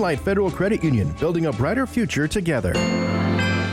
Light Federal Credit Union, building a brighter future together.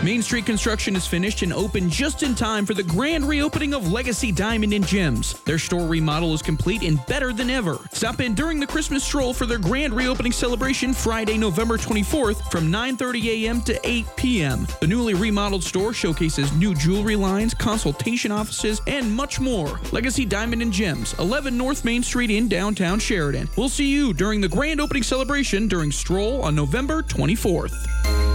Main Street construction is finished and open just in time for the grand reopening of Legacy Diamond and Gems. Their store remodel is complete and better than ever. Stop in during the Christmas stroll for their grand reopening celebration Friday, November 24th from 9:30 a.m. to 8 p.m. The newly remodeled store showcases new jewelry lines, consultation offices, and much more. Legacy Diamond and Gems, 11 North Main Street in downtown Sheridan. We'll see you during the grand opening celebration during Stroll on November 24th.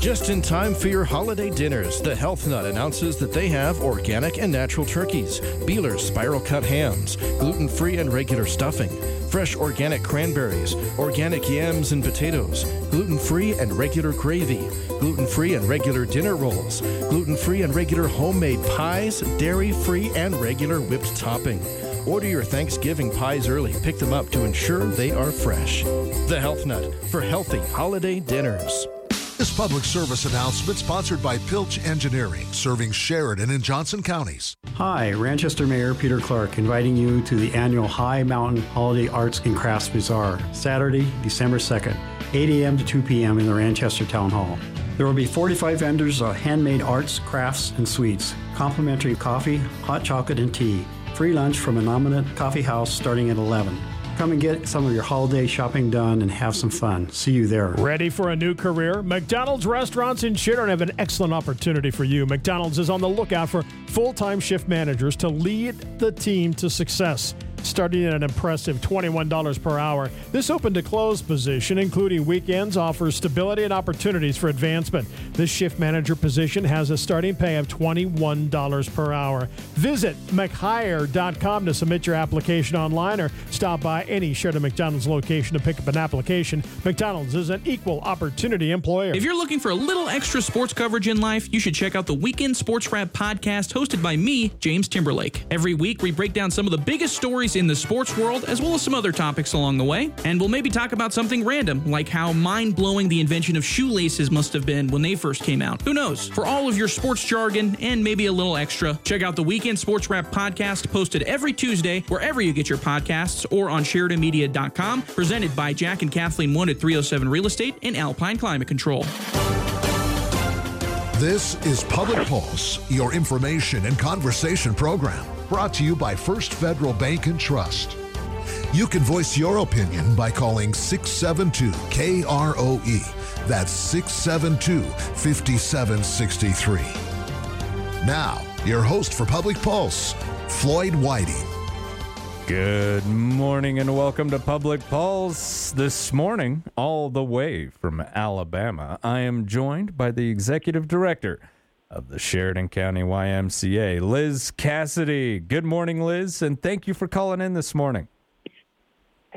Just in time for your holiday dinners, the Health Nut announces that they have organic and natural turkeys, Beeler's spiral cut hams, gluten free and regular stuffing, fresh organic cranberries, organic yams and potatoes, gluten free and regular gravy, gluten free and regular dinner rolls, gluten free and regular homemade pies, dairy free and regular whipped topping. Order your Thanksgiving pies early. Pick them up to ensure they are fresh. The Health Nut for healthy holiday dinners. This public service announcement sponsored by Pilch Engineering, serving Sheridan and Johnson counties. Hi, Ranchester Mayor Peter Clark inviting you to the annual High Mountain Holiday Arts and Crafts Bazaar, Saturday, December 2nd, 8 a.m. to 2 p.m. in the Ranchester Town Hall. There will be 45 vendors of handmade arts, crafts, and sweets, complimentary coffee, hot chocolate, and tea, free lunch from a nominate coffee house starting at 11. Come and get some of your holiday shopping done and have some fun. See you there. Ready for a new career? McDonald's restaurants in Sheridan have an excellent opportunity for you. McDonald's is on the lookout for full time shift managers to lead the team to success starting at an impressive $21 per hour. This open to close position, including weekends, offers stability and opportunities for advancement. This shift manager position has a starting pay of $21 per hour. Visit McHire.com to submit your application online or stop by any Sheridan McDonald's location to pick up an application. McDonald's is an equal opportunity employer. If you're looking for a little extra sports coverage in life, you should check out the Weekend Sports Wrap podcast hosted by me, James Timberlake. Every week, we break down some of the biggest stories in the sports world, as well as some other topics along the way. And we'll maybe talk about something random, like how mind blowing the invention of shoelaces must have been when they first came out. Who knows? For all of your sports jargon and maybe a little extra, check out the Weekend Sports Wrap podcast posted every Tuesday wherever you get your podcasts or on SheridanMedia.com, presented by Jack and Kathleen 1 at 307 Real Estate and Alpine Climate Control. This is Public Pulse, your information and conversation program, brought to you by First Federal Bank and Trust. You can voice your opinion by calling 672 KROE. That's 672 5763. Now, your host for Public Pulse, Floyd Whiting. Good morning and welcome to Public Pulse. This morning, all the way from Alabama, I am joined by the executive director of the Sheridan County YMCA, Liz Cassidy. Good morning, Liz, and thank you for calling in this morning.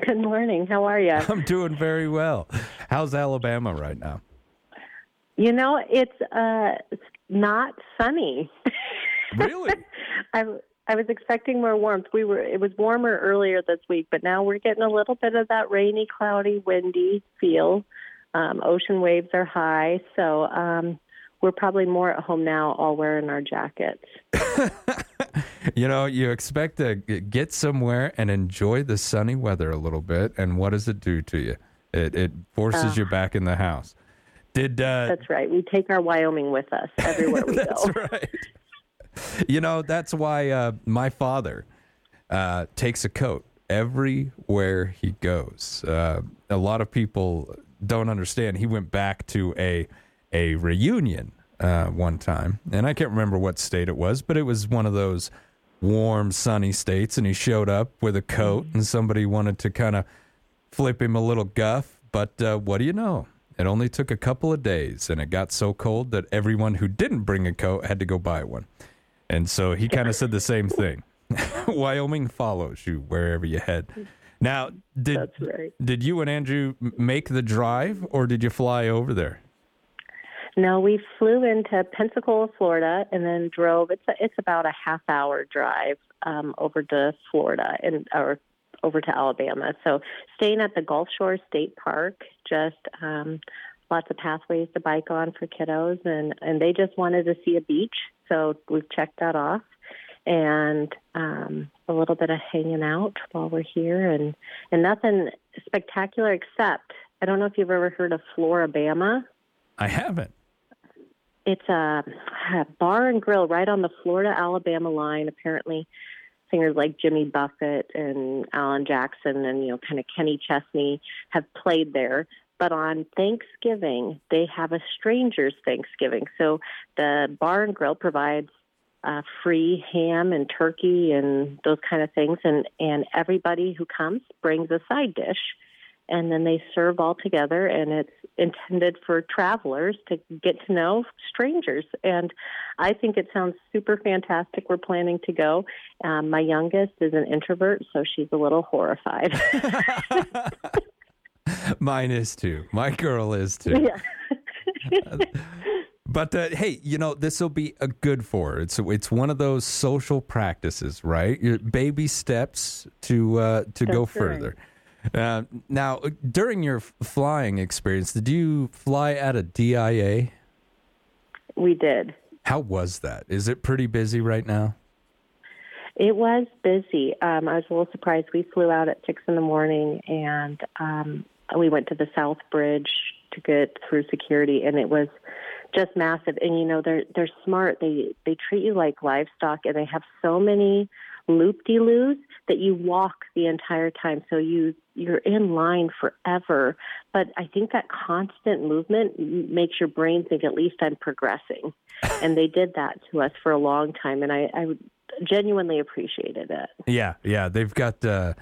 Good morning. How are you? I'm doing very well. How's Alabama right now? You know, it's uh, it's not sunny. Really? I I was expecting more warmth. We were it was warmer earlier this week, but now we're getting a little bit of that rainy, cloudy, windy feel. Um, ocean waves are high, so um, we're probably more at home now, all wearing our jackets. you know, you expect to get somewhere and enjoy the sunny weather a little bit, and what does it do to you? It, it forces Uh. you back in the house. Did uh, That's right. We take our Wyoming with us everywhere we That's go. right. You know, that's why uh, my father uh, takes a coat everywhere he goes. Uh, a lot of people don't understand. He went back to a a reunion uh, one time, and I can't remember what state it was, but it was one of those warm, sunny states. And he showed up with a coat, and somebody wanted to kind of flip him a little guff. But uh, what do you know? It only took a couple of days, and it got so cold that everyone who didn't bring a coat had to go buy one. And so he kind of said the same thing. Wyoming follows you wherever you head. Now, did That's right. did you and Andrew make the drive, or did you fly over there? No, we flew into Pensacola, Florida, and then drove. It's a, it's about a half hour drive um, over to Florida and or over to Alabama. So staying at the Gulf Shore State Park, just um, lots of pathways to bike on for kiddos, and and they just wanted to see a beach, so we've checked that off. And um, a little bit of hanging out while we're here, and and nothing spectacular except I don't know if you've ever heard of Flora-Bama. I haven't. It's a, a bar and grill right on the Florida Alabama line. Apparently, singers like Jimmy Buffett and Alan Jackson and you know kind of Kenny Chesney have played there. But on Thanksgiving, they have a strangers Thanksgiving. So the bar and grill provides uh, free ham and turkey and those kind of things, and and everybody who comes brings a side dish and then they serve all together and it's intended for travelers to get to know strangers. And i think it sounds super fantastic. We're planning to go. Um, my youngest is an introvert so she's a little horrified. Mine is too. My girl is too. Yeah. But uh, hey, you know this will be a good for her. It's it's one of those social practices, right? Your baby steps to uh, to go That's right. Uh, now, during your flying experience, did you fly at a DIA? we did How was that? Is it pretty busy right now? It was busy. Um, I was a little surprised. We flew out at six in the morning, and um, we went to the South Bridge to get through security, and it was just massive. And you know, they're they're smart. They they treat you like livestock, and they have so many loop de loos that you walk the entire time. So you you're in line forever. But I think that constant movement makes your brain think at least I'm progressing. and they did that to us for a long time, and I, I genuinely appreciated it. Yeah, yeah. They've got uh,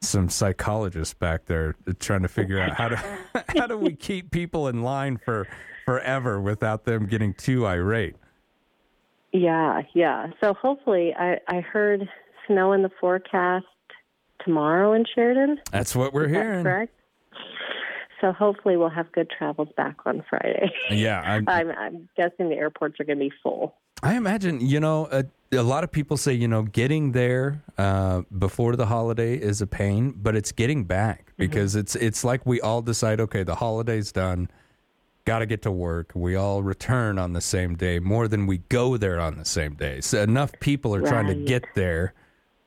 some psychologists back there trying to figure out how to how do we keep people in line for forever without them getting too irate. Yeah, yeah. So hopefully, I, I heard snow in the forecast tomorrow in Sheridan. That's what we're Is hearing. correct? So hopefully, we'll have good travels back on Friday. Yeah, I'm, I'm, I'm guessing the airports are going to be full. I imagine, you know, a, a lot of people say, you know, getting there uh, before the holiday is a pain, but it's getting back because it's it's like we all decide, okay, the holiday's done, got to get to work. We all return on the same day more than we go there on the same day. So enough people are trying to get there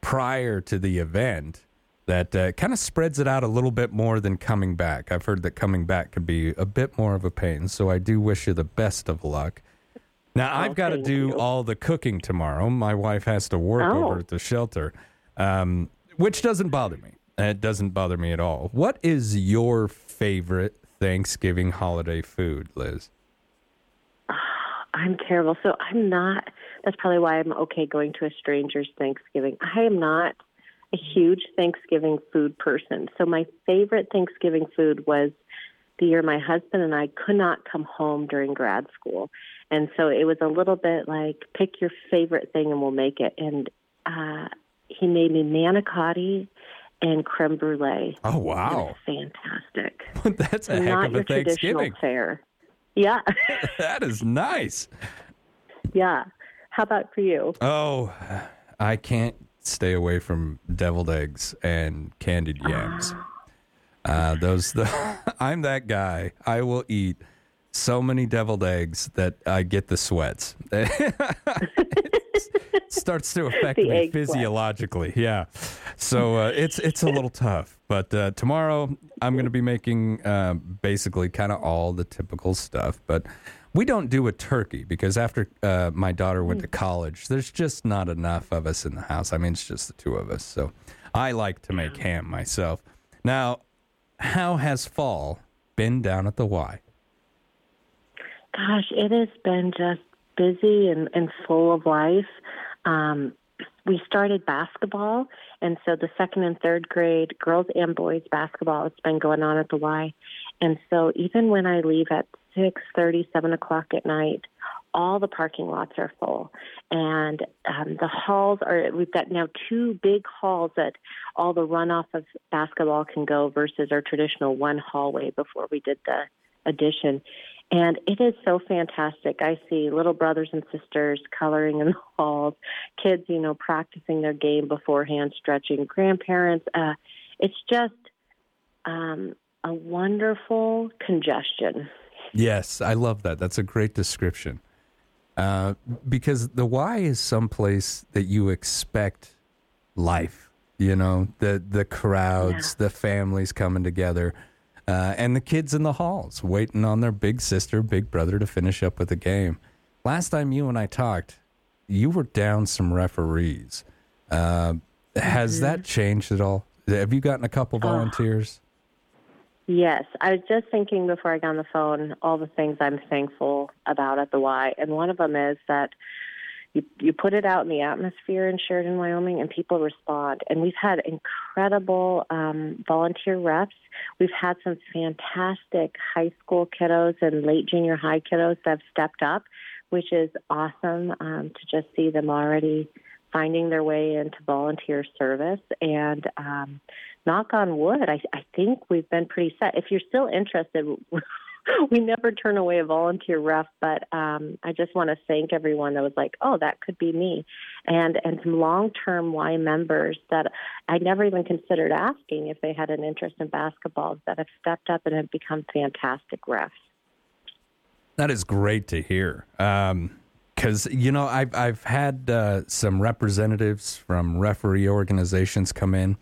prior to the event that uh, kind of spreads it out a little bit more than coming back. I've heard that coming back could be a bit more of a pain, so I do wish you the best of luck. Now I've got to Oh, do all the cooking tomorrow. My wife has to work Oh. over at the shelter, um, which doesn't bother me. It doesn't bother me at all. What is your favorite Thanksgiving holiday food, Liz? I'm terrible. So I'm not. That's probably why I'm okay going to a stranger's Thanksgiving. I am not a huge Thanksgiving food person. So my favorite Thanksgiving food was the year my husband and I could not come home during grad school. And so it was a little bit like pick your favorite thing and we'll make it. And uh, he made me manicotti and creme brulee. Oh wow, fantastic. that's a heck not of your a Thanksgiving. traditional fare. Yeah, that is nice. yeah. How about for you? Oh, I can't stay away from deviled eggs and candied yams. Uh, those the I'm that guy. I will eat so many deviled eggs that I get the sweats. it starts to affect The me egg sweat. physiologically. Yeah, so uh, it's it's a little tough. But uh, tomorrow I'm going to be making uh, basically kind of all the typical stuff, but. We don't do a turkey because after uh, my daughter went to college, there's just not enough of us in the house. I mean, it's just the two of us. So I like to make ham myself. Now, how has fall been down at the Y? Gosh, it has been just busy and, and full of life. Um, we started basketball, and so the second and third grade girls and boys basketball has been going on at the Y. And so even when I leave at six thirty, seven o'clock at night, all the parking lots are full, and um, the halls are. We've got now two big halls that all the runoff of basketball can go versus our traditional one hallway before we did the addition. And it is so fantastic. I see little brothers and sisters coloring in the halls, kids, you know, practicing their game beforehand, stretching, grandparents. Uh, it's just um, a wonderful congestion. Yes, I love that. That's a great description. Uh, because the why is someplace that you expect life. You know, the the crowds, the families coming together. uh, and the kids in the halls waiting on their big sister, big brother to finish up with the game. Last time you and I talked, you were down some referees. Uh, has Mm-hmm. that changed at all? Have you gotten a couple volunteers? Yes, I was just thinking before I got on the phone all the things I'm thankful about at the Y, and one of them is that you you put it out in the atmosphere in Sheridan, Wyoming, and people respond. And we've had incredible um, volunteer reps. We've had some fantastic high school kiddos and late junior high kiddos that have stepped up, which is awesome um, to just see them already finding their way into volunteer service. And um, knock on wood, I, I think we've been pretty set. If you're still interested, we never turn away a volunteer ref, but um, I just want to thank everyone that was like, "Oh, that could be me," and and some long-term Y members that I never even considered asking if they had an interest in basketball that have stepped up and have become fantastic refs. That is great to hear. Because you know, I've I've had uh, some representatives from referee organizations come in,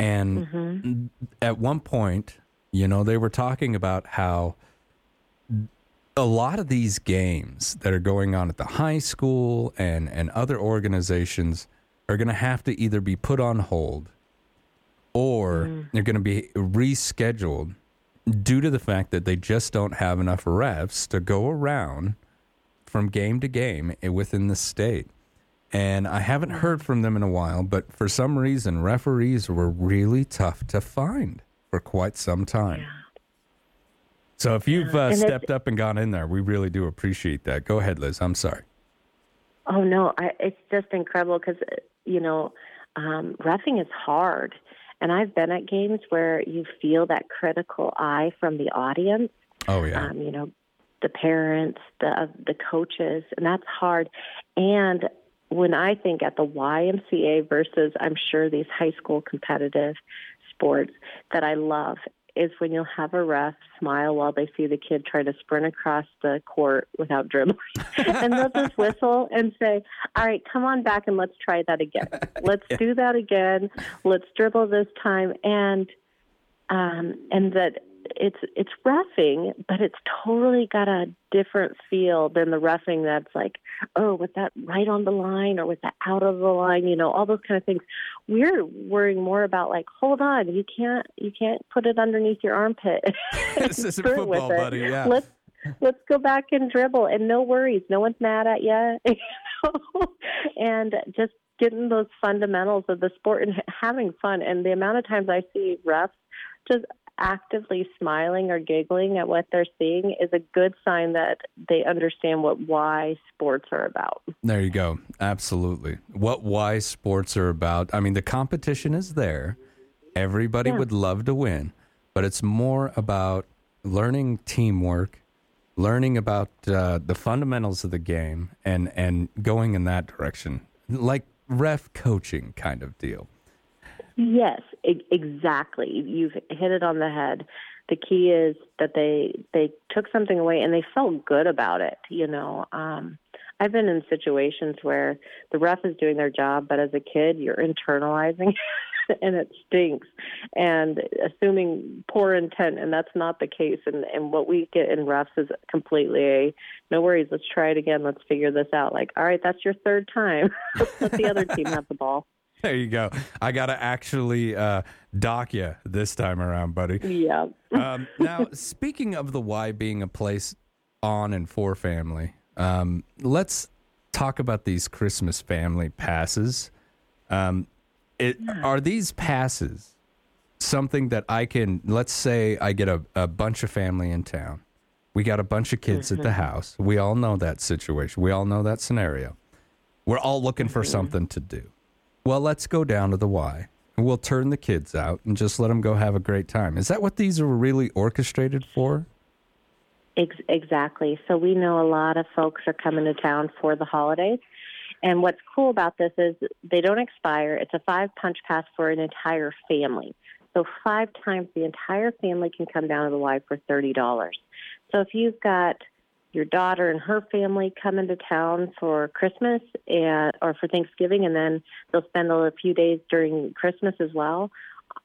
and mm-hmm. at one point, you know, they were talking about how a lot of these games that are going on at the high school and and other organizations are going to have to either be put on hold or mm. they're going to be rescheduled due to the fact that they just don't have enough refs to go around from game to game within the state. And I haven't heard from them in a while, but for some reason, referees were really tough to find for quite some time. So if you've uh, stepped up and gone in there, we really do appreciate that. Go ahead, Liz. I'm sorry. Oh no, I, it's just incredible because you know, um, roughing is hard, and I've been at games where you feel that critical eye from the audience. Oh yeah. Um, you know, the parents, the the coaches, and that's hard. And when I think at the YMCA versus, I'm sure these high school competitive sports that I love is when you'll have a ref smile while they see the kid try to sprint across the court without dribbling. and they'll just whistle and say, All right, come on back and let's try that again. Let's do that again. Let's dribble this time and um and that it's it's roughing, but it's totally got a different feel than the roughing that's like, oh, was that right on the line or was that out of the line? You know, all those kind of things. We're worrying more about like, hold on, you can't you can't put it underneath your armpit. This isn't Screw with football, it. buddy, yeah. Let's let's go back and dribble, and no worries, no one's mad at you. you know? and just getting those fundamentals of the sport and having fun. And the amount of times I see refs just actively smiling or giggling at what they're seeing is a good sign that they understand what why sports are about. There you go. Absolutely. What why sports are about. I mean, the competition is there. Everybody Yeah. would love to win, but it's more about learning teamwork, learning about uh, the fundamentals of the game, and and going in that direction, like ref coaching kind of deal. Yes, e- exactly. You've hit it on the head. The key is that they they took something away and they felt good about it. You know, um, I've been in situations where the ref is doing their job, but as a kid, you're internalizing, and it stinks, and assuming poor intent, and that's not the case. And and what we get in refs is completely a no worries. Let's try it again. Let's figure this out. Like, all right, that's your third time. Let the other team have the ball. There you go. I got to actually uh, dock you this time around, buddy. Yeah. um, now, speaking of the Y being a place on and for family, um, let's talk about these Christmas family passes. Um, it, Are these passes something that I can, let's say I get a, a bunch of family in town. We got a bunch of kids at the house. We all know that situation. We all know that scenario. We're all looking for something to do. Well, let's go down to the Y. and We'll turn the kids out and just let them go have a great time. Is that what these are really orchestrated for? Ex- exactly. So we know a lot of folks are coming to town for the holidays. And what's cool about this is they don't expire. It's a five punch pass for an entire family. So five times the entire family can come down to the Y for thirty dollars. So if you've got your daughter and her family come into town for Christmas and or for Thanksgiving, and then they'll spend a few days during Christmas as well.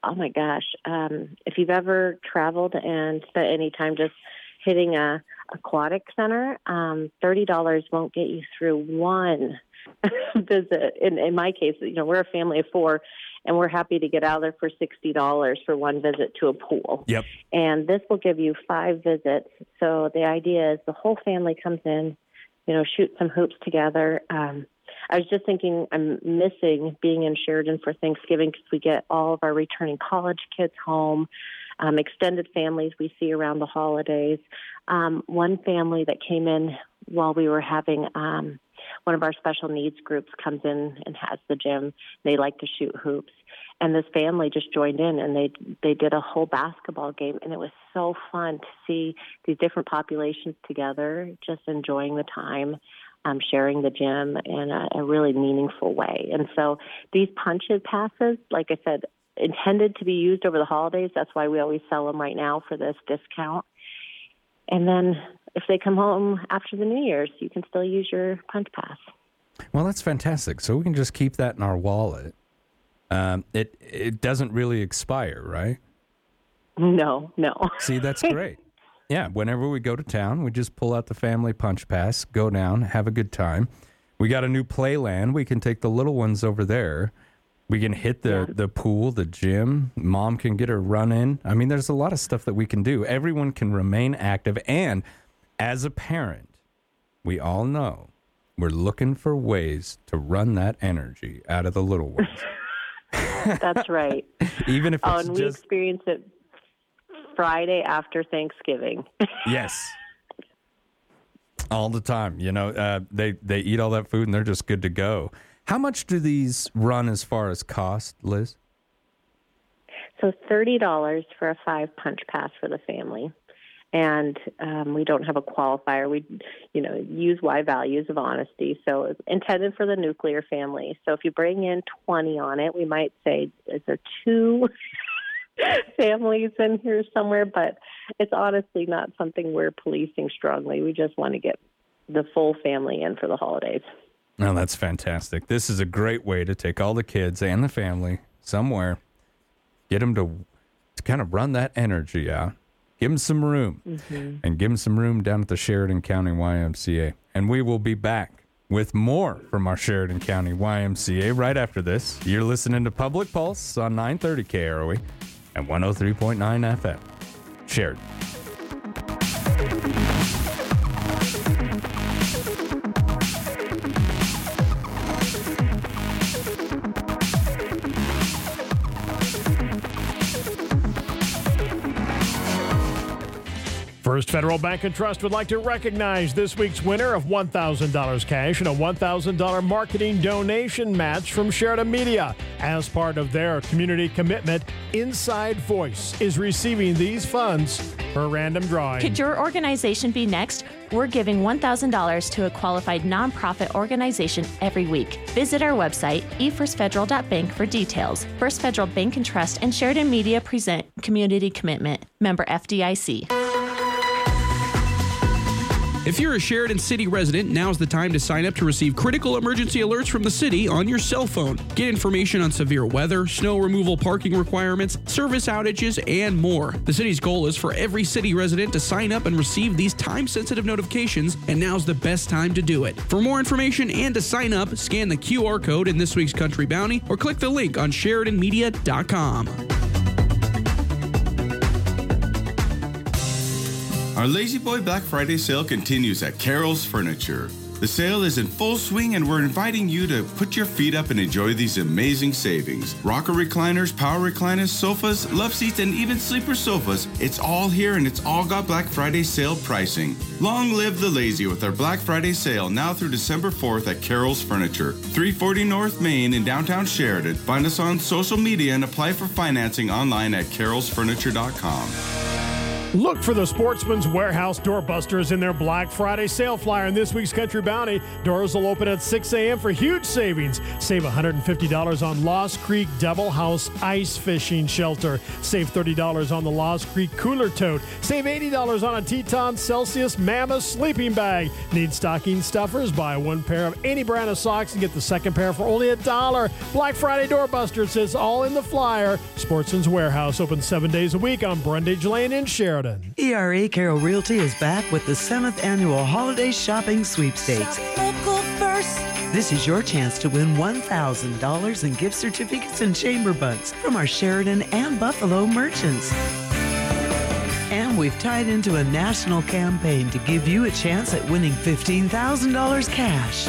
oh my gosh, um, if you've ever traveled and spent any time just hitting a aquatic center, um, thirty dollars won't get you through one visit. In, in my case, you know, we're a family of four, and we're happy to get out there for sixty dollars for one visit to a pool. Yep. And this will give you five visits. So the idea is the whole family comes in, you know, shoot some hoops together. Um, I was just thinking I'm missing being in Sheridan for Thanksgiving because we get all of our returning college kids home, um, extended families we see around the holidays. Um, one family that came in while we were having um, one of our special needs groups comes in and has the gym. They like to shoot hoops. And this family just joined in and they they did a whole basketball game and it was so fun to see these different populations together just enjoying the time um, sharing the gym in a, a really meaningful way. And so these punches passes, like I said, intended to be used over the holidays. That's why we always sell them right now for this discount. And then if they come home after the New Year's, you can still use your punch pass. Well, that's fantastic. So we can just keep that in our wallet. Um, it it doesn't really expire, right? No, no. See, that's great. Yeah, whenever we go to town, we just pull out the family punch pass, go down, have a good time. We got a new playland. We can take the little ones over there. We can hit the, the pool, the gym. Mom can get her run in. I mean, there's a lot of stuff that we can do. Everyone can remain active. And as a parent, we all know we're looking for ways to run that energy out of the little ones. That's right. Even if Oh, and we just experience it Friday after Thanksgiving. yes, all the time. You know, uh, they they eat all that food and they're just good to go. How much do these run as far as cost, Liz? So thirty dollars for a five punch pass for the family, and um, we don't have a qualifier. We, you know, use Y values of honesty. So it's intended for the nuclear family. So if you bring in twenty on it, we might say, is there two families in here somewhere? But it's honestly not something we're policing strongly. We just want to get the full family in for the holidays. No, that's fantastic. This is a great way to take all the kids and the family somewhere, get them to, to kind of run that energy out, give them some room, mm-hmm. and give them some room down at the Sheridan County YMCA. And we will be back with more from our Sheridan County YMCA right after this. You're listening to Public Pulse on 930 KROE and 103.9 FM. Sheridan. First Federal Bank and Trust would like to recognize this week's winner of $1,000 cash and a $1,000 marketing donation match from Sheridan Media. As part of their community commitment, Inside Voice is receiving these funds for random drawing. Could your organization be next? We're giving $1,000 to a qualified nonprofit organization every week. Visit our website, efirstfederal.bank, for details. First Federal Bank and Trust and Sheridan Media present Community Commitment. Member FDIC. If you're a Sheridan City resident, now's the time to sign up to receive critical emergency alerts from the city on your cell phone. Get information on severe weather, snow removal parking requirements, service outages, and more. The city's goal is for every city resident to sign up and receive these time sensitive notifications, and now's the best time to do it. For more information and to sign up, scan the QR code in this week's Country Bounty or click the link on SheridanMedia.com. Our La-Z-Boy Black Friday sale continues at Carol's Furniture. The sale is in full swing, and we're inviting you to put your feet up and enjoy these amazing savings. Rocker recliners, power recliners, sofas, love seats, and even sleeper sofas. It's all here, and it's all got Black Friday sale pricing. Long live the lazy with our Black Friday sale now through December 4th at Carol's Furniture, 340 North Main in downtown Sheridan. Find us on social media and apply for financing online at carolsfurniture.com. Look for the Sportsman's Warehouse doorbusters in their Black Friday sale flyer in this week's Country Bounty. Doors will open at 6 a.m. for huge savings. Save $150 on Lost Creek Double House Ice Fishing Shelter. Save $30 on the Lost Creek Cooler Tote. Save $80 on a Teton Celsius Mammoth Sleeping Bag. Need stocking stuffers? Buy one pair of any brand of socks and get the second pair for only a dollar. Black Friday doorbusters says all in the flyer. Sportsman's Warehouse open seven days a week on Brundage Lane in Sheridan. ERA Carroll Realty is back with the 7th annual Holiday Shopping Sweepstakes. This is your chance to win $1,000 in gift certificates and chamber bucks from our Sheridan and Buffalo merchants. And we've tied into a national campaign to give you a chance at winning $15,000 cash.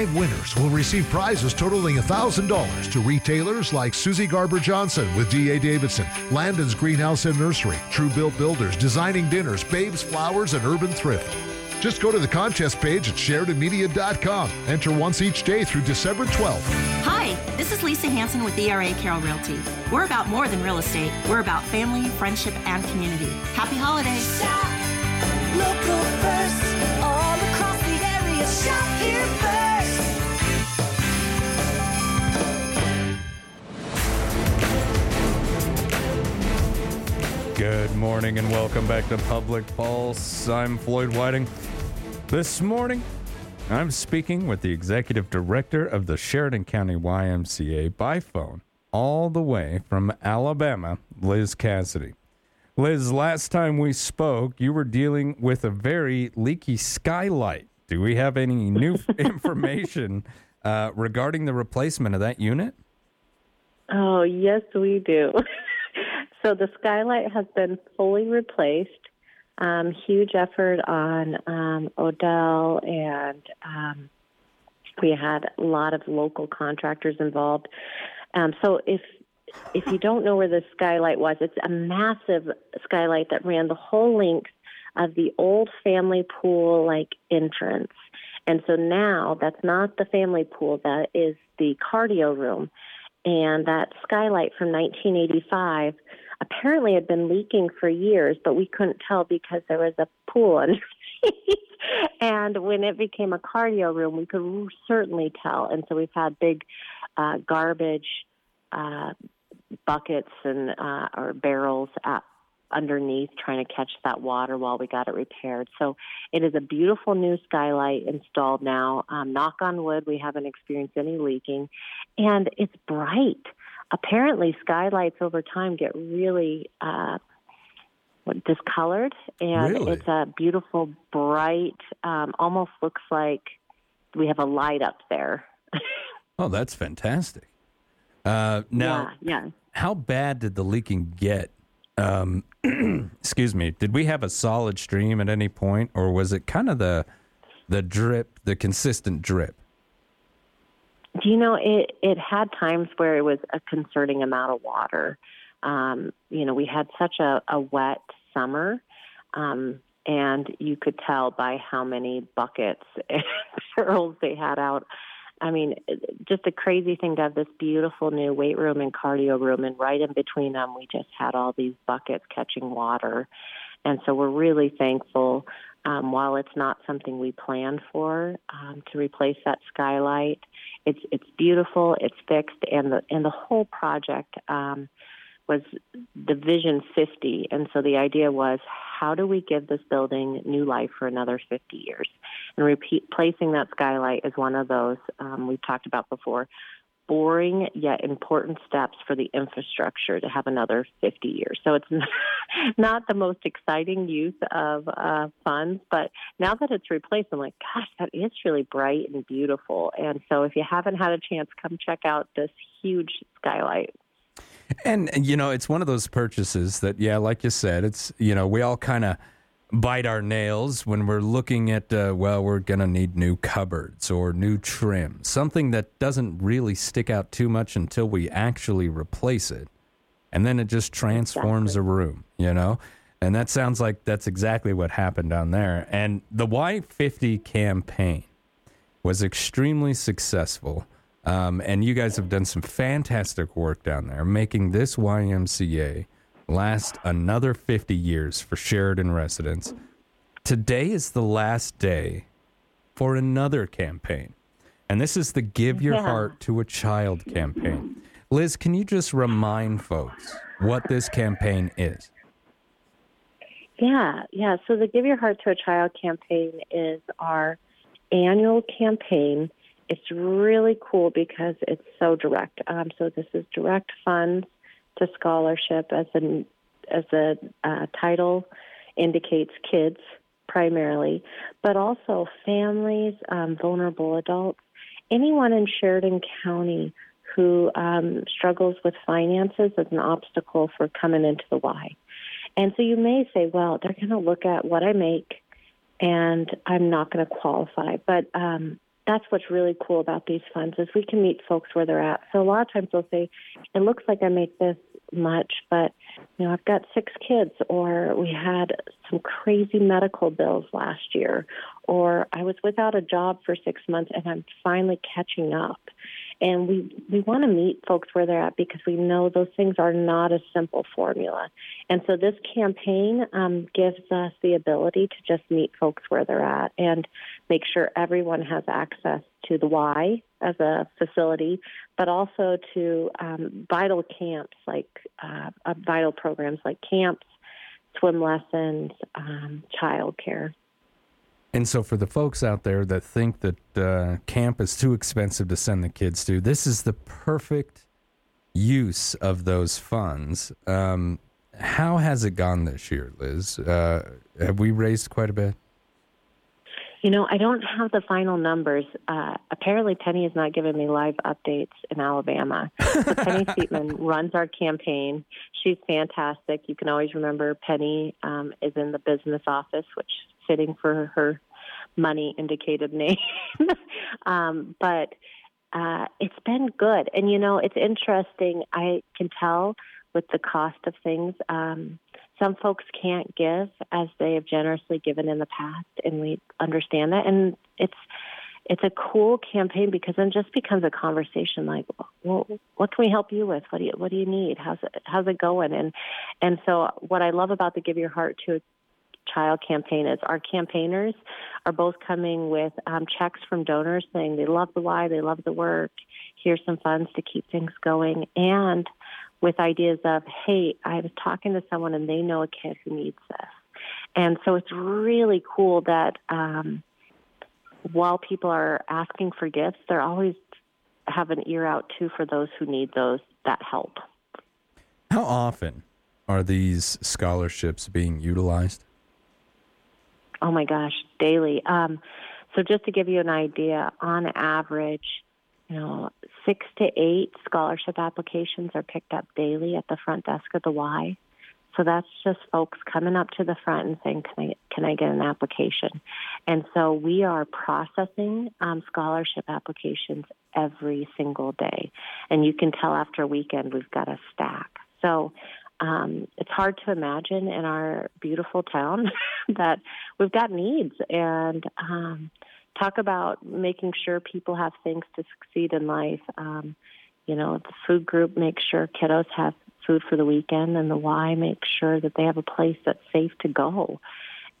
Five winners will receive prizes totaling $1,000 to retailers like Susie Garber Johnson with D.A. Davidson, Landon's Greenhouse and Nursery, True Built Builders, Designing Dinners, Babes Flowers, and Urban Thrift. Just go to the contest page at SheridanMedia.com. Enter once each day through December 12th. Hi, this is Lisa Hanson with ERA Carroll Realty. We're about more than real estate. We're about family, friendship, and community. Happy holidays. Shop local first, all across the area. Shop here first. Good morning and welcome back to Public Pulse. I'm Floyd Whiting. This morning, I'm speaking with the executive director of the Sheridan County YMCA by phone, all the way from Alabama, Liz Cassidy. Liz, last time we spoke, you were dealing with a very leaky skylight. Do we have any new information uh, regarding the replacement of that unit? Oh, yes, we do. so the skylight has been fully replaced. Um, huge effort on um, Odell, and um, we had a lot of local contractors involved. Um, so if if you don't know where the skylight was, it's a massive skylight that ran the whole length of the old family pool like entrance. And so now that's not the family pool, that is the cardio room. And that skylight from 1985 apparently had been leaking for years, but we couldn't tell because there was a pool underneath. and when it became a cardio room, we could certainly tell. And so we've had big uh, garbage uh, buckets and uh, or barrels at, underneath trying to catch that water while we got it repaired. So it is a beautiful new skylight installed now. Um, knock on wood, we haven't experienced any leaking, and it's bright. Apparently, skylights over time get really uh, discolored, and Really? it's a beautiful, bright. Um, almost looks like we have a light up there. Oh, that's fantastic. Uh, now, yeah, yeah. how bad did the leaking get? Um, excuse me. Did we have a solid stream at any point, or was it kind of the the drip, the consistent drip? Do you know it? It had times where it was a concerning amount of water. Um, you know, we had such a, a wet summer, um, and you could tell by how many buckets and barrels they had out. I mean, just a crazy thing to have this beautiful new weight room and cardio room, and right in between them, we just had all these buckets catching water. And so we're really thankful. Um, while it's not something we planned for um, to replace that skylight, it's it's beautiful, it's fixed, and the and the whole project um, was the Vision 50, and so the idea was how do we give this building new life for another 50 years? And replacing that skylight is one of those um, we've talked about before. Boring yet important steps for the infrastructure to have another 50 years. So it's not the most exciting use of uh, funds, but now that it's replaced, I'm like, gosh, that is really bright and beautiful. And so if you haven't had a chance, come check out this huge skylight. And you know, it's one of those purchases that, yeah, like you said, it's you know, we all kind of bite our nails when we're looking at, uh, well, we're gonna need new cupboards or new trim, something that doesn't really stick out too much until we actually replace it, and then it just transforms a room, you know. And that sounds like that's exactly what happened down there. And the Y50 campaign was extremely successful Um, and you guys have done some fantastic work down there, making this YMCA last another 50 years for Sheridan residents. Today is the last day for another campaign. And this is the Give Your Yeah. Heart to a Child campaign. Liz, can you just remind folks what this campaign is? Yeah, yeah. So the Give Your Heart to a Child campaign is our annual campaign. It's really cool because it's so direct. Um, so this is direct funds to scholarship, as the as the uh, title indicates, kids primarily, but also families, um, vulnerable adults, anyone in Sheridan County who um, struggles with finances as an obstacle for coming into the Y. And so you may say, well, they're going to look at what I make and I'm not going to qualify. But um, that's what's really cool about these funds is we can meet folks where they're at. So a lot of times they'll say, it looks like I make this much, but you know, I've got six kids, or we had some crazy medical bills last year, or I was without a job for six months and I'm finally catching up. And we, we want to meet folks where they're at because we know those things are not a simple formula. And so this campaign um, gives us the ability to just meet folks where they're at and make sure everyone has access to the Y as a facility, but also to um, vital camps like uh, uh, vital programs like camps, swim lessons, um, child care. And so, for the folks out there that think that uh, camp is too expensive to send the kids to, this is the perfect use of those funds. Um, how has it gone this year, Liz? Uh, have we raised quite a bit? You know, I don't have the final numbers. Uh, apparently, Penny is not giving me live updates in Alabama. But Penny Seatman runs our campaign. She's fantastic. You can always remember Penny um, is in the business office, which fitting for her money indicated name. um, but uh, it's been good. And, you know, it's interesting. I can tell with the cost of things. Um, some folks can't give as they have generously given in the past, and we understand that. And it's it's a cool campaign because then just becomes a conversation like, well, what can we help you with? What do you what do you need? How's it how's it going? And and so what I love about the Give Your Heart to a Child campaign is our campaigners are both coming with um, checks from donors saying they love the why, they love the work. Here's some funds to keep things going, and with ideas of, hey, I was talking to someone and they know a kid who needs this. And so it's really cool that um, while people are asking for gifts, they're always have an ear out too for those who need those that help. How often are these scholarships being utilized? Oh my gosh, daily. Um, so just to give you an idea, on average, you know, six to eight scholarship applications are picked up daily at the front desk of the Y. So that's just folks coming up to the front and saying, "Can I can I get an application?" And so we are processing um, scholarship applications every single day, and you can tell after a weekend we've got a stack. So um, it's hard to imagine in our beautiful town that we've got needs and um, talk about making sure people have things to succeed in life. Um, you know, the food group makes sure kiddos have food for the weekend, and the Y makes sure that they have a place that's safe to go.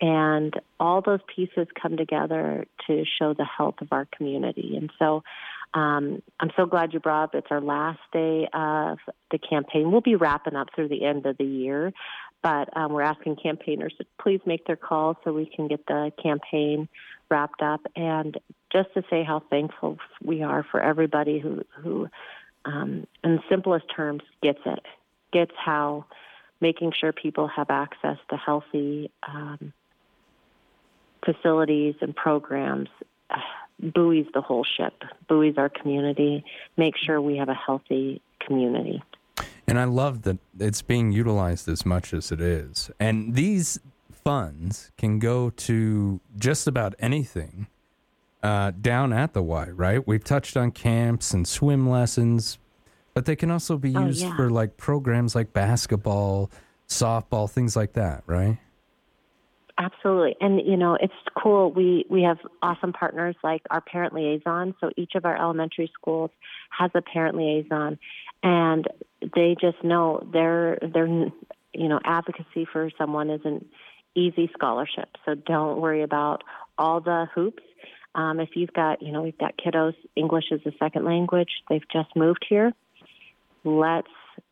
And all those pieces come together to show the health of our community. And so um, I'm so glad you brought up it's our last day of the campaign. We'll be wrapping up through the end of the year, but um, we're asking campaigners to please make their calls so we can get the campaign wrapped up. And just to say how thankful we are for everybody who, who um, in the simplest terms, gets it, gets how making sure people have access to healthy um, facilities and programs uh, buoys the whole ship, buoys our community, make sure we have a healthy community. And I love that it's being utilized as much as it is. And these funds can go to just about anything uh, down at the Y, right? We've touched on camps and swim lessons, but they can also be Oh, used yeah. for like programs like basketball, softball, things like that, right? Absolutely. And you know, it's cool. We we have awesome partners like our parent liaison. So each of our elementary schools has a parent liaison and they just know their their you know, advocacy for someone isn't easy scholarship. So don't worry about all the hoops. Um, if you've got, you know, we've got kiddos, English is a second language, they've just moved here. Let's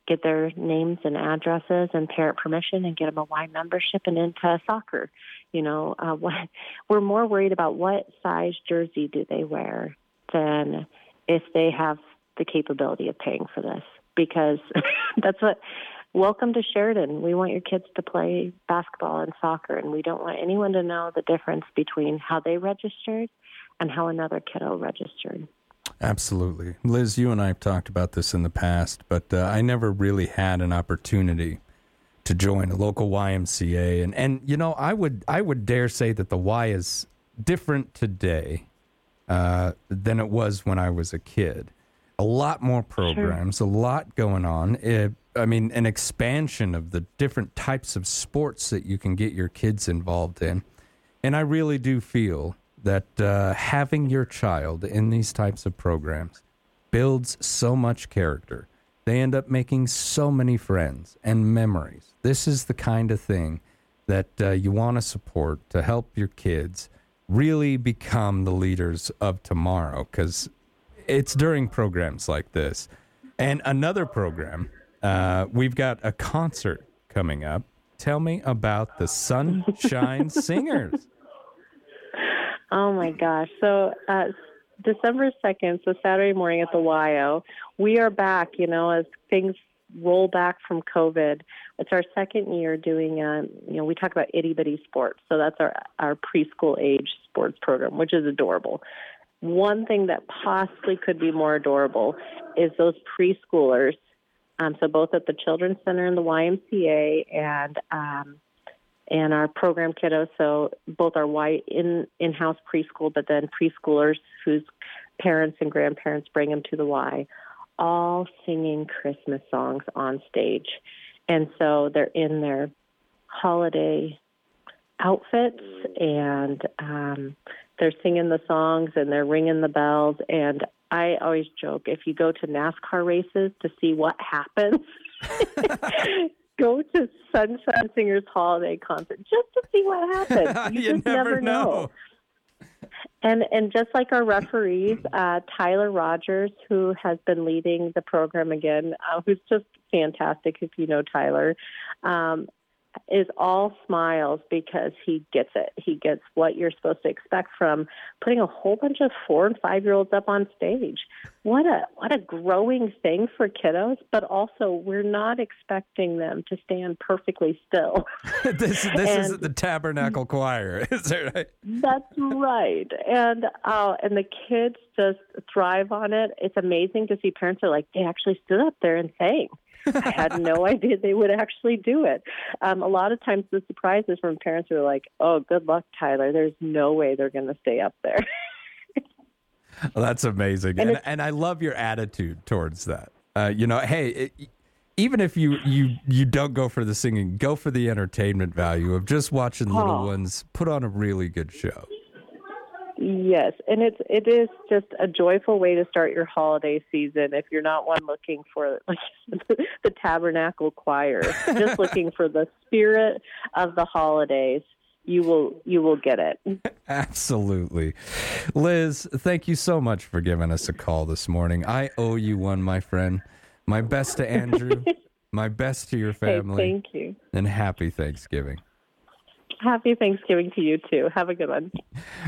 get their names and addresses and parent permission and get them a Y membership and into soccer. You know, uh, what, we're more worried about what size jersey do they wear than if they have the capability of paying for this because that's what welcome to Sheridan. We want your kids to play basketball and soccer, and we don't want anyone to know the difference between how they registered and how another kiddo registered. Absolutely. Liz, you and I have talked about this in the past, but uh, I never really had an opportunity to join a local YMCA and and you know, I would I would dare say that the Y is different today uh, than it was when I was a kid. A lot more programs, a lot going on. It, I mean, an expansion of the different types of sports that you can get your kids involved in. And I really do feel that uh, having your child in these types of programs builds so much character. They end up making so many friends and memories. This is the kind of thing that uh, you want to support to help your kids really become the leaders of tomorrow because it's during programs like this. And another program, uh, we've got a concert coming up. Tell me about the Sunshine Singers. Oh my gosh. So, uh, December 2nd, so Saturday morning at the WYO, we are back, you know, as things roll back from COVID. It's our second year doing, uh, you know, we talk about itty bitty sports. So that's our, our preschool age sports program, which is adorable. One thing that possibly could be more adorable is those preschoolers. Um, so both at the Children's Center and the YMCA and um, and our program kiddos. So both our Y in in-house preschool, but then preschoolers whose parents and grandparents bring them to the Y, all singing Christmas songs on stage, and so they're in their holiday outfits and um, they're singing the songs and they're ringing the bells and I always joke if you go to NASCAR races to see what happens go to Sunshine Singers Holiday Concert just to see what happens. You, You just never never know. know. And and just like our referees, uh, Tyler Rogers, who has been leading the program again, uh, who's just fantastic. If you know Tyler, um, is all smiles because he gets it. He gets what you're supposed to expect from putting a whole bunch of four and five year olds up on stage. What a what a growing thing for kiddos, but also we're not expecting them to stand perfectly still. this this is And- the Tabernacle Choir. Is that right? That's right. And uh and the kids just thrive on it. It's amazing to see parents are like, they actually stood up there and sang. I had no idea they would actually do it. Um, a lot of times the surprises from parents are like, Oh, good luck, Tyler. There's no way they're gonna stay up there. Well, that's amazing, And and and I love your attitude towards that. Uh, you know, hey, it, even if you you you don't go for the singing, go for the entertainment value of just watching little Oh. ones put on a really good show. Yes, and it's it is just a joyful way to start your holiday season. If you're not one looking for like the Tabernacle Choir, just looking for the spirit of the holidays, you will you will get it. Absolutely, Liz. Thank you so much for giving us a call this morning. I owe you one, my friend. My best to Andrew. my best to your Hey, family. thank you. And happy Thanksgiving. Happy Thanksgiving to you too. Have a good one.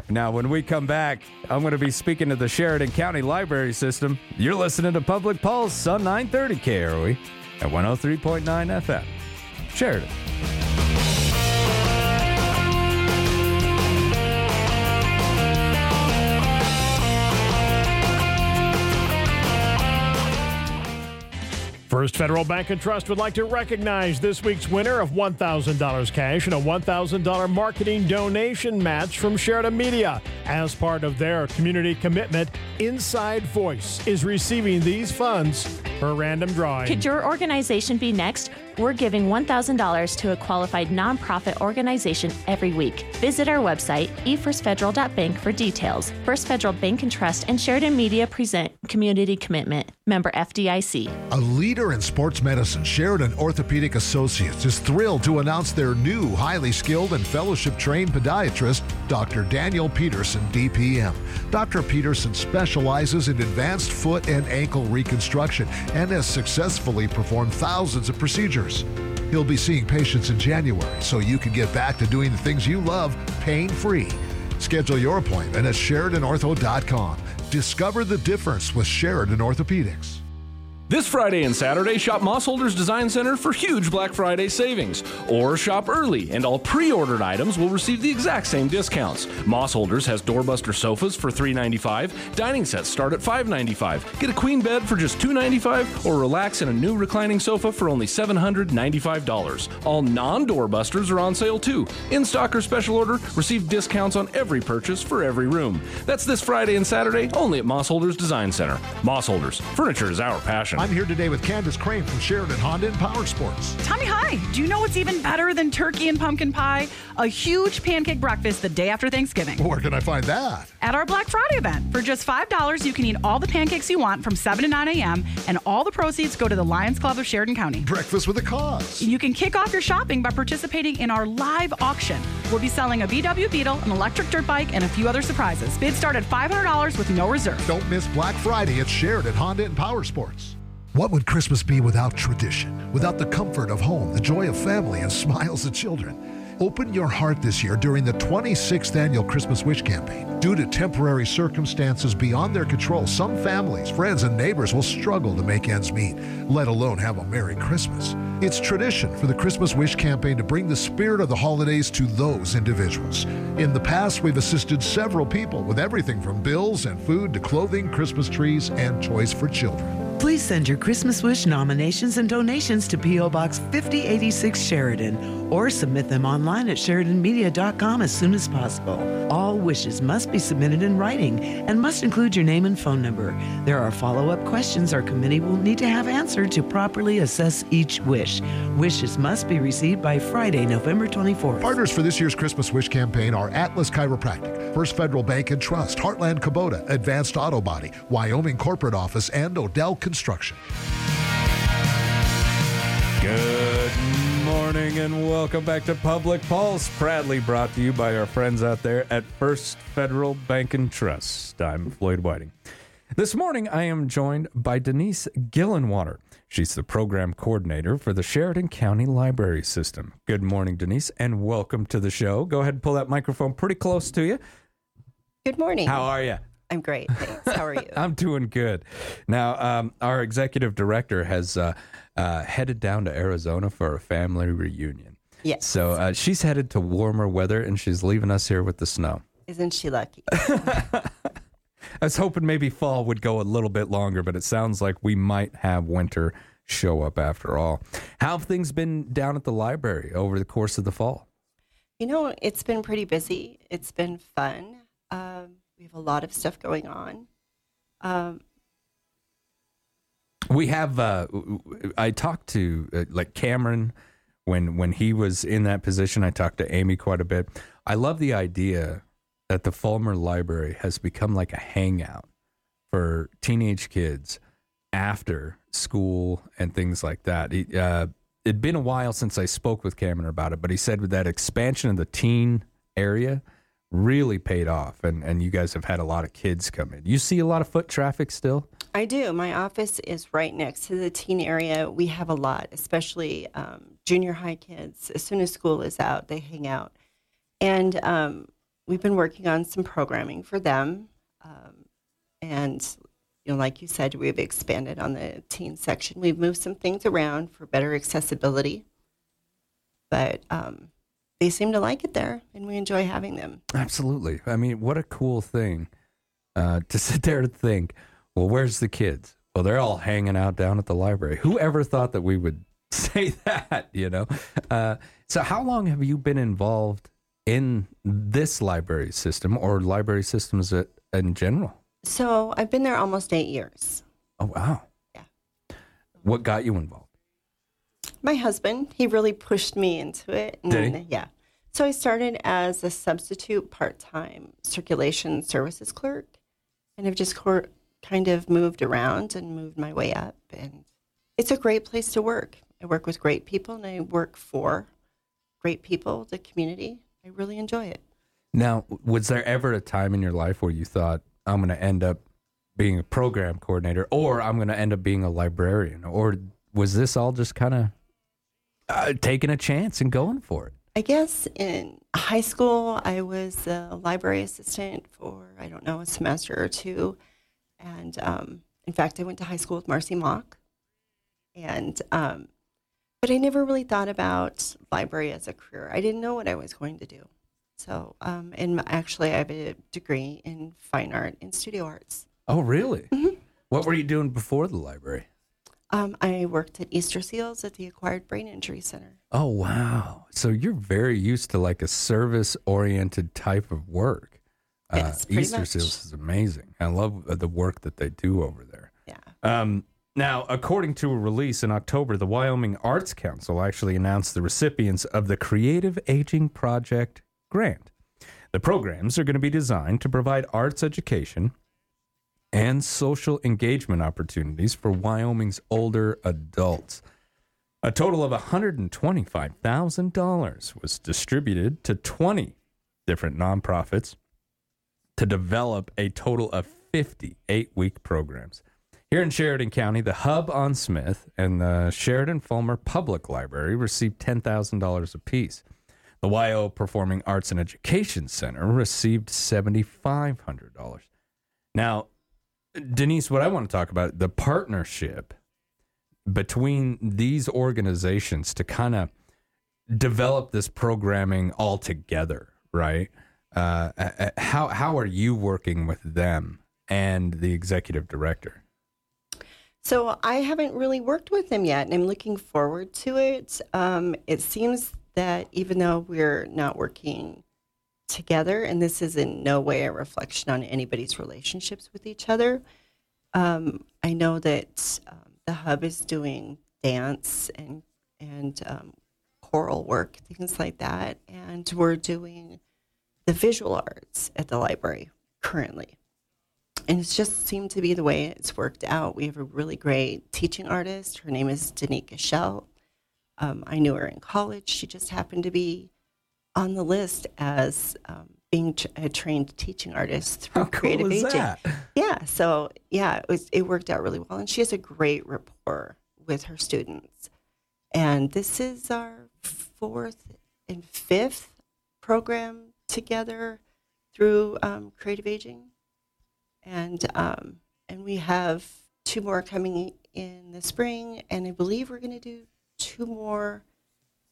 Now, when we come back, I'm going to be speaking to the Sheridan County Library System. You're listening to Public Pulse on 930 KROE at 103.9 FM. Sheridan. First Federal Bank and Trust would like to recognize this week's winner of $1,000 cash and a $1,000 marketing donation match from Sheridan Media. As part of their community commitment, Inside Voice is receiving these funds per random drawing. Could your organization be next? We're giving $1,000 to a qualified nonprofit organization every week. Visit our website, efirstfederal.bank, for details. First Federal Bank and Trust and Sheridan Media present Community Commitment. Member FDIC. A leader in sports medicine, Sheridan Orthopedic Associates is thrilled to announce their new highly skilled and fellowship trained podiatrist, Dr. Daniel Peterson, DPM. Dr. Peterson specializes in advanced foot and ankle reconstruction and has successfully performed thousands of procedures. He'll be seeing patients in January so you can get back to doing the things you love pain free. Schedule your appointment at SheridanOrtho.com. Discover the difference with Sheridan Orthopedics. This Friday and Saturday, shop Mossholders Design Center for huge Black Friday savings. Or shop early, and all pre ordered items will receive the exact same discounts. Mossholders has doorbuster sofas for $3.95, dining sets start at $5.95. Get a queen bed for just $2.95, or relax in a new reclining sofa for only $795. All non doorbusters are on sale too. In stock or special order, receive discounts on every purchase for every room. That's this Friday and Saturday only at Mossholders Design Center. Mossholders, furniture is our passion. I'm here today with Candace Crane from Sheridan Honda and Power Sports. Tommy, hi. Do you know what's even better than turkey and pumpkin pie? A huge pancake breakfast the day after Thanksgiving. Where can I find that? At our Black Friday event. For just $5, you can eat all the pancakes you want from 7 to 9 a.m., and all the proceeds go to the Lions Club of Sheridan County. Breakfast with a cause. You can kick off your shopping by participating in our live auction. We'll be selling a VW Beetle, an electric dirt bike, and a few other surprises. Bids start at $500 with no reserve. Don't miss Black Friday at Sheridan Honda and Power Sports. What would Christmas be without tradition? Without the comfort of home, the joy of family, and smiles of children? Open your heart this year during the 26th annual Christmas Wish campaign. Due to temporary circumstances beyond their control, some families, friends, and neighbors will struggle to make ends meet, let alone have a Merry Christmas. It's tradition for the Christmas Wish campaign to bring the spirit of the holidays to those individuals. In the past, we've assisted several people with everything from bills and food to clothing, Christmas trees, and toys for children. Please send your Christmas wish nominations and donations to P.O. Box 5086 Sheridan or submit them online at SheridanMedia.com as soon as possible. All wishes must be submitted in writing and must include your name and phone number. There are follow up questions our committee will need to have answered to properly assess each wish. Wishes must be received by Friday, November 24th. Partners for this year's Christmas Wish campaign are Atlas Chiropractic, First Federal Bank and Trust, Heartland Kubota, Advanced Auto Body, Wyoming Corporate Office, and Odell Construction. Good morning and welcome back to Public Pulse, proudly brought to you by our friends out there at First Federal Bank and Trust. I'm Floyd Whiting. This morning I am joined by Denise Gillenwater. She's the program coordinator for the Sheridan County Library System. Good morning, Denise, and welcome to the show. Go ahead and pull that microphone pretty close to you. Good morning. How are you? I'm great. Thanks. How are you? I'm doing good. Now, um, our executive director has uh, uh, headed down to Arizona for a family reunion. Yes. So uh, she's headed to warmer weather and she's leaving us here with the snow. Isn't she lucky? I was hoping maybe fall would go a little bit longer, but it sounds like we might have winter show up after all. How have things been down at the library over the course of the fall? You know, it's been pretty busy. It's been fun. Um, we have a lot of stuff going on. Um, We have. Uh, I talked to uh, like Cameron when when he was in that position. I talked to Amy quite a bit. I love the idea that the Fulmer Library has become like a hangout for teenage kids after school and things like that. He, uh, it'd been a while since I spoke with Cameron about it, but he said with that expansion of the teen area really paid off, and and you guys have had a lot of kids come in. You see a lot of foot traffic still. I do. My office is right next to the teen area. We have a lot, especially um, junior high kids. As soon as school is out, they hang out. And um, we've been working on some programming for them. Um, and, you know, like you said, we've expanded on the teen section. We've moved some things around for better accessibility. But um, they seem to like it there, and we enjoy having them. Absolutely. I mean, what a cool thing uh, to sit there and think, well, where's the kids? Well, they're all hanging out down at the library. Whoever thought that we would say that, you know? Uh, so, how long have you been involved in this library system or library systems in general? So I've been there almost eight years. Oh, wow. Yeah. What got you involved? My husband, he really pushed me into it. And Did he? Yeah. So I started as a substitute part time circulation services clerk. And I've just cor- kind of moved around and moved my way up. And it's a great place to work. I work with great people and I work for great people, the community. I really enjoy it. Now, was there ever a time in your life where you thought, I'm going to end up being a program coordinator or I'm going to end up being a librarian? Or was this all just kind of uh, taking a chance and going for it? I guess in high school, I was a library assistant for, I don't know, a semester or two. And um, in fact, I went to high school with Marcy Mock. And, um, but I never really thought about library as a career. I didn't know what I was going to do. So, um, and actually, I have a degree in fine art and studio arts. Oh, really? What were you doing before the library? Um, I worked at Easter Seals at the Acquired Brain Injury Center. Oh, wow. So you're very used to like a service oriented type of work. Yes, uh, Easter much. Seals is amazing. I love uh, the work that they do over there. Yeah. Um, now, according to a release in October, the Wyoming Arts Council actually announced the recipients of the Creative Aging Project grant. The programs are going to be designed to provide arts education and social engagement opportunities for Wyoming's older adults. A total of $125,000 was distributed to 20 different nonprofits to develop a total of 58 week programs. Here in Sheridan County, the Hub on Smith and the Sheridan Fulmer Public Library received $10,000 apiece. The WYO Performing Arts and Education Center received $7,500. Now, Denise, what I want to talk about the partnership between these organizations to kind of develop this programming all together, right? Uh, uh, how how are you working with them and the executive director? So I haven't really worked with them yet, and I'm looking forward to it. Um, it seems that even though we're not working together, and this is in no way a reflection on anybody's relationships with each other, um, I know that um, the hub is doing dance and and um, choral work, things like that, and we're doing the visual arts at the library currently and it's just seemed to be the way it's worked out. We have a really great teaching artist. Her name is Danica Shell. Um, I knew her in college. She just happened to be on the list as um, being a trained teaching artist through cool creative aging. that? Yeah, so yeah, it, was, it worked out really well, and she has a great rapport with her students. And this is our fourth and fifth program together through um, creative aging and um, and we have two more coming in the spring, and I believe we're going to do two more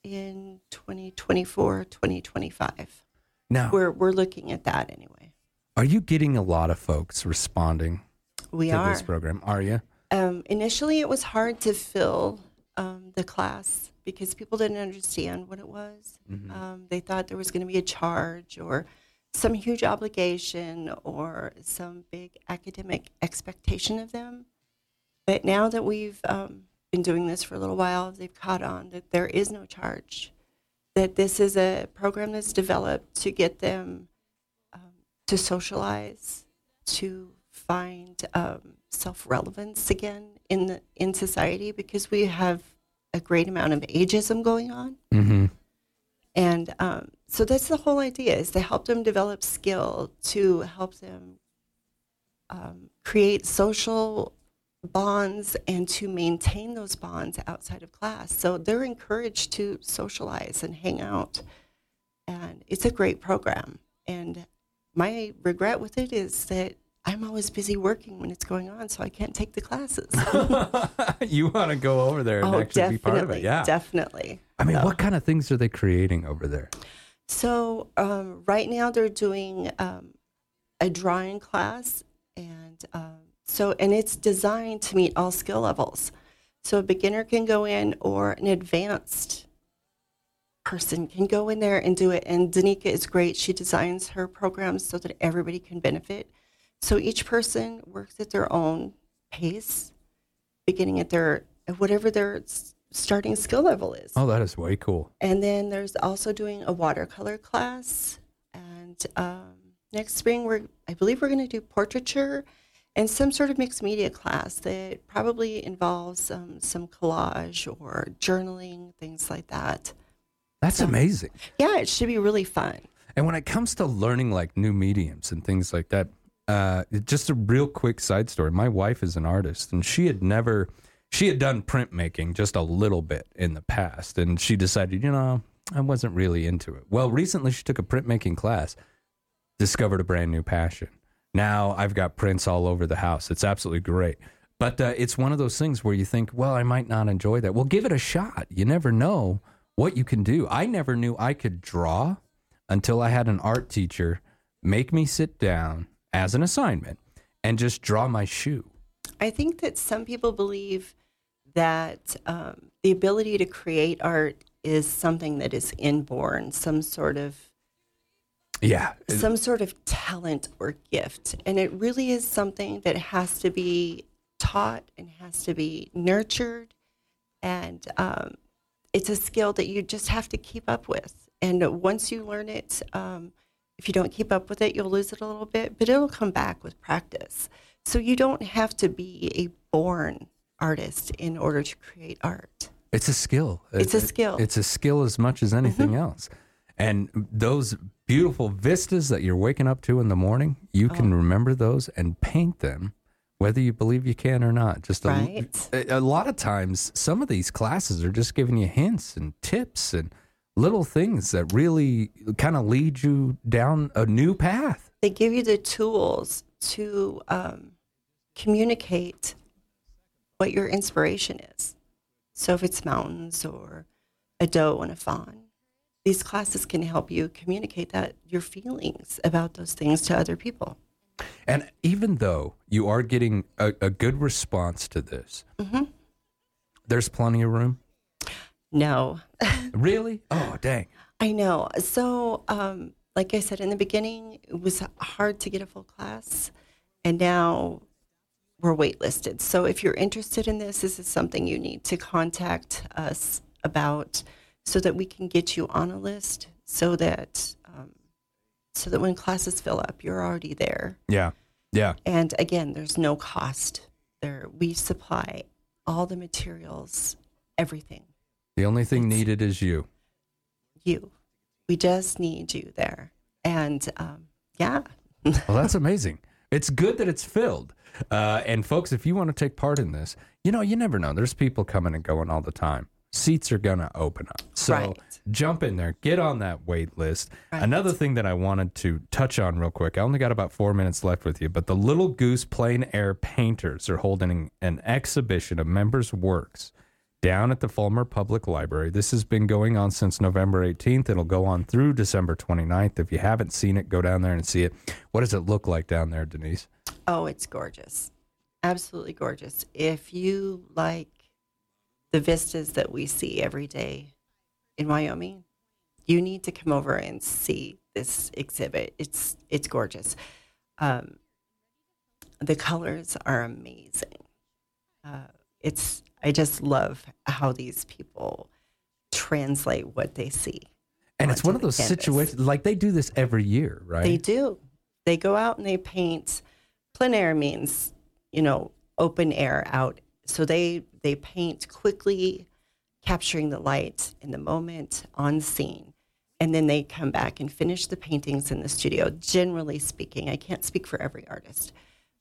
in 2024, 2025. Now, We're we're looking at that anyway. are you getting a lot of folks responding We to are. this program? Are you? Um, initially, it was hard to fill um, the class because people didn't understand what it was. Mhm. Um, they thought there was going to be a charge or some huge obligation or some big academic expectation of them. But now that we've um, been doing this for a little while, they've caught on that there is no charge, that this is a program that's developed to get them um, to socialize, to find um, self relevance again in the in society because we have a great amount of ageism going on. Mm-hmm. And um, so that's the whole idea is to help them develop skill, to help them um, create social bonds and to maintain those bonds outside of class. So they're encouraged to socialize and hang out. And it's a great program. And my regret with it is that I'm always busy working when it's going on, so I can't take the classes. you want to go over there and oh, actually be part of it? Yeah. Definitely. I mean, So- what kind of things are they creating over there? So um, right now they're doing um, a drawing class, and um, so and it's designed to meet all skill levels. So a beginner can go in, or an advanced person can go in there and do it. And Danica is great; she designs her programs so that everybody can benefit. So each person works at their own pace, beginning at their at whatever their starting skill level is. Oh, that is way cool. And then there's also doing a watercolor class. And um, next spring, we're I believe we're going to do portraiture and some sort of mixed media class that probably involves um, some collage or journaling, things like that. That's amazing. Yeah, it should be really fun. And when it comes to learning like new mediums and things like that, uh, just a real quick side story. My wife is an artist, and she had never, she had done printmaking just a little bit in the past, and she decided, you know, I wasn't really into it. Well, recently she took a printmaking class, discovered a brand new passion. Now I've got prints all over the house. It's absolutely great. But uh, it's one of those things where you think, well, I might not enjoy that. Well, give it a shot. You never know what you can do. I never knew I could draw until I had an art teacher make me sit down as an assignment and just draw my shoe. I think that some people believe that um, the ability to create art is something that is inborn, some sort of Yeah. some sort of talent or gift, and it really is something that has to be taught and has to be nurtured, and um, it's a skill that you just have to keep up with. And once you learn it, um, if you don't keep up with it, you'll lose it a little bit, but it'll come back with practice. So you don't have to be a born artist in order to create art. It's a skill. It's a It- skill. It's a skill as much as anything else. And those beautiful vistas that you're waking up to in the morning, you can remember those and paint them, whether you believe you can or not. Just a, Right. a, a lot of times, some of these classes are just giving you hints and tips and little things that really kind of lead you down a new path. they give you the tools to um, communicate what your inspiration is. So if it's mountains or a doe and a fawn, these classes can help you communicate that your feelings about those things to other people. And even though you are getting a, a good response to this, Mhm. there's plenty of room. No, Really? Oh, dang. I know. So, um, like I said in the beginning, it was hard to get a full class, and now we're waitlisted. So, if you're interested in this, this is something you need to contact us about, so that we can get you on a list, so that um, so that when classes fill up, you're already there. Yeah. Yeah. And again, there's no cost. There, we supply all the materials, everything. The only thing needed is you. You, we just need you there. And um, yeah, Well, that's amazing. It's good that it's filled. Uh, and folks, if you want to take part in this, you know, you never know. There's people coming and going all the time. Seats are going to open up. So Right. jump in there, get on that wait list. Another thing that I wanted to touch on real quick, I only got about four minutes left with you, but the Little Goose Plein Air Painters are holding an exhibition of members' works down at the Fulmer Public Library. This has been going on since November 18th. It'll go on through December 29th. If you haven't seen it, go down there and see it. What does it look like down there, Denise? oh, it's gorgeous, absolutely gorgeous. If you like the vistas that we see every day in Wyoming, you need to come over and see this exhibit. It's it's gorgeous. Um, the colors are amazing. Uh, it's I just love how these people translate what they see. And it's one of those canvas. situations, like they do this every year, right? They do. They go out and they paint. Plein air means, you know, open air out. So they they paint quickly, capturing the light in the moment on scene, and then they come back and finish the paintings in the studio. Generally speaking, I can't speak for every artist,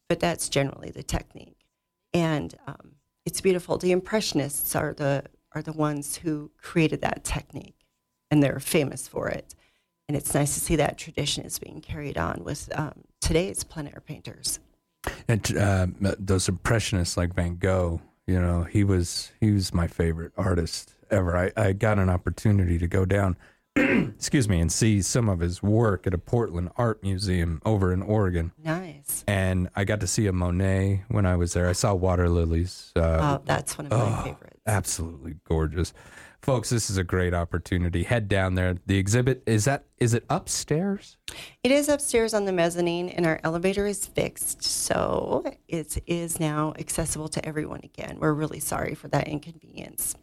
but that's generally the technique, and um, it's beautiful. The impressionists are the are the ones who created that technique, and they're famous for it. And it's nice to see that tradition is being carried on with um, today's plein air painters. And uh, those impressionists like Van Gogh, you know, he was he was my favorite artist ever. I, I got an opportunity to go down, excuse me, and see some of his work at a Portland art museum over in Oregon. Nice. And I got to see a Monet when I was there. I saw water lilies. Uh, oh, that's one of my oh, favorites. Absolutely gorgeous. folks, this is a great opportunity. Head down there. The exhibit is that is it upstairs? It is upstairs on the mezzanine, and our elevator is fixed, so it is now accessible to everyone again. We're really sorry for that inconvenience.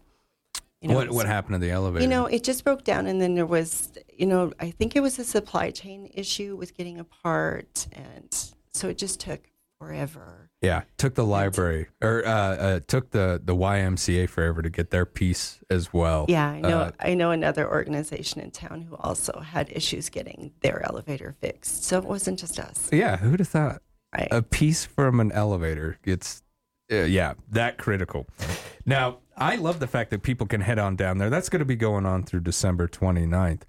You know, what what happened to the elevator? You know, it just broke down, and then there was, you know, I think it was a supply chain issue with getting a part, and so it just took forever. Yeah, took the library or uh, uh, took the the YMCA forever to get their piece as well. Yeah, I know. Uh, I know another organization in town who also had issues getting their elevator fixed. So it wasn't just us. yeah, who'd have thought a piece from an elevator gets uh, yeah that critical. Now I love the fact that people can head on down there. That's going to be going on through December 29th.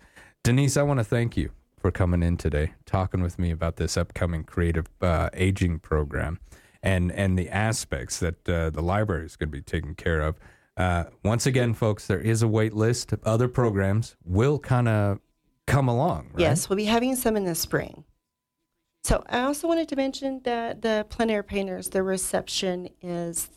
Denise, I want to thank you for coming in today, talking with me about this upcoming creative uh, aging program and and the aspects that uh, the library is going to be taking care of. Uh, once again, folks, there is a wait list. Other programs will kind of come along. Right? Yes, we'll be having some in the spring. So I also wanted to mention that the plein air painters, the reception is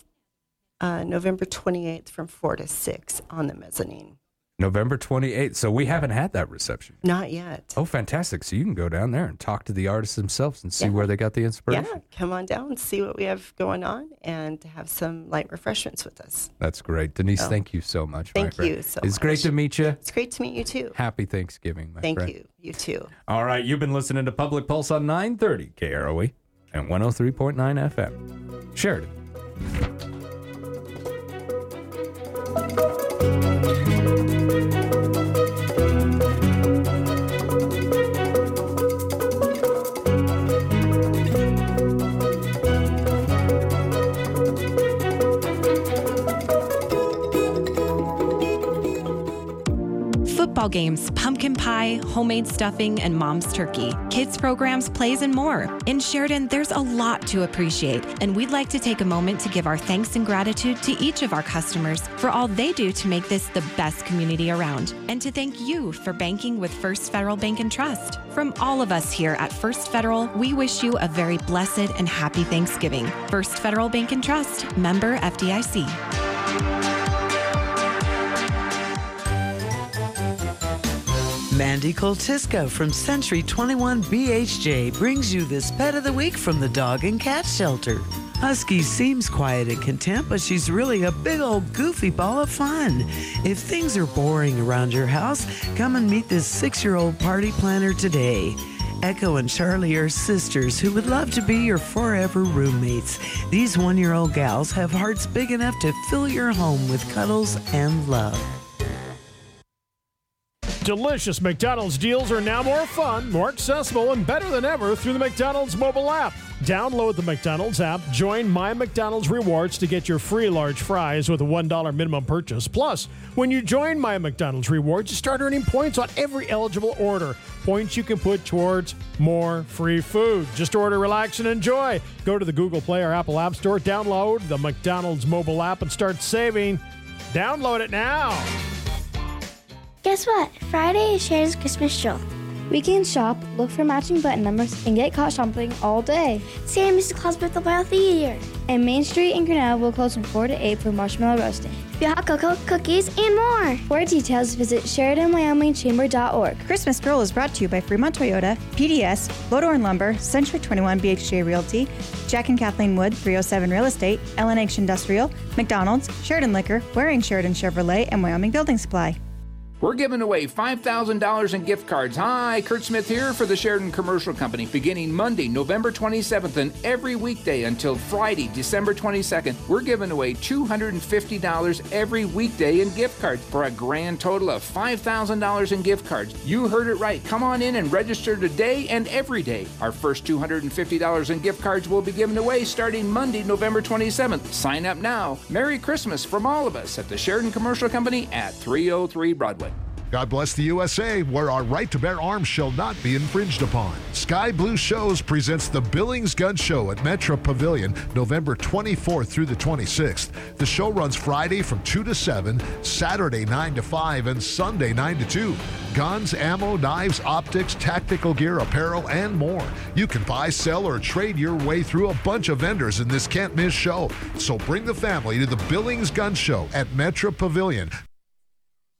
uh, November 28th from 4 to 6 on the mezzanine. November 28th. So we haven't had that reception. Not yet. Oh, fantastic. So you can go down there and talk to the artists themselves and see Yeah. where they got the inspiration. Yeah, come on down and see what we have going on and have some light refreshments with us. That's great. Denise, Oh. thank you so much. Thank you so It's great to meet you. It's great to meet you too. Happy Thanksgiving, my Thank friend. you. You too. All right, you've been listening to Public Pulse on 930 KROE and 103.9 FM. Sheridan. Football games, pumpkin pie, homemade stuffing, and mom's turkey. Kids programs, plays, and more. In Sheridan, there's a lot to appreciate, and we'd like to take a moment to give our thanks and gratitude to each of our customers for all they do to make this the best community around, and to thank you for banking with First Federal Bank and Trust. From all of us here at First Federal, we wish you a very blessed and happy Thanksgiving. First Federal Bank and Trust, member FDIC. Mandy Coltisco from Century 21 BHJ brings you this pet of the week from the dog and cat shelter. Husky seems quiet and content, but she's really a big old goofy ball of fun. If things are boring around your house, come and meet this six year old party planner today. Echo and Charlie are sisters who would love to be your forever roommates. These one year old gals have hearts big enough to fill your home with cuddles and love. Delicious McDonald's deals are now more fun, more accessible, and better than ever through the McDonald's mobile app. Download the McDonald's app, join My McDonald's Rewards to get your free large fries with a $1 minimum purchase. Plus, when you join My McDonald's Rewards, you start earning points on every eligible order. Points you can put towards more free food. Just order, relax, and enjoy. Go to the Google Play or Apple App Store, download the McDonald's mobile app, and start saving. Download it now. Guess what? Friday is Sheridan's Christmas stroll. We can shop, look for matching button numbers, and get caught shopping all day. Santa Mrs. Claus birthday party of the year. And Main Street and Grinnell will close from 4 to 8 for marshmallow roasting. Free hot cocoa, cookies, and more. For details, visit SheridanWyomingChamber.org. Christmas Stroll is brought to you by Fremont Toyota, PDS, Lodorn Lumber, Century 21 BHJ Realty, Jack and Kathleen Wood, 307 Real Estate, LNH Industrial, McDonald's, Sheridan Liquor, Waring Sheridan Chevrolet, and Wyoming Building Supply. We're giving away $5,000 in gift cards. Hi, Kurt Smith here for the Sheridan Commercial Company, beginning Monday, November 27th, and every weekday until Friday, December 22nd. We're giving away $250 every weekday in gift cards for a grand total of $5,000 in gift cards. You heard it right. Come on in and register today and every day. Our first $250 in gift cards will be given away starting Monday, November 27th. Sign up now. Merry Christmas from all of us at the Sheridan Commercial Company at 303 Broadway. God bless the USA, where our right to bear arms shall not be infringed upon. Sky Blue Shows presents the Billings Gun Show at Metro Pavilion, November 24th through the 26th. The show runs Friday from 2 to 7, Saturday 9 to 5, and Sunday 9 to 2. Guns, ammo, knives, optics, tactical gear, apparel, and more. You can buy, sell, or trade your way through a bunch of vendors in this can't miss show. So bring the family to the Billings Gun Show at Metro Pavilion,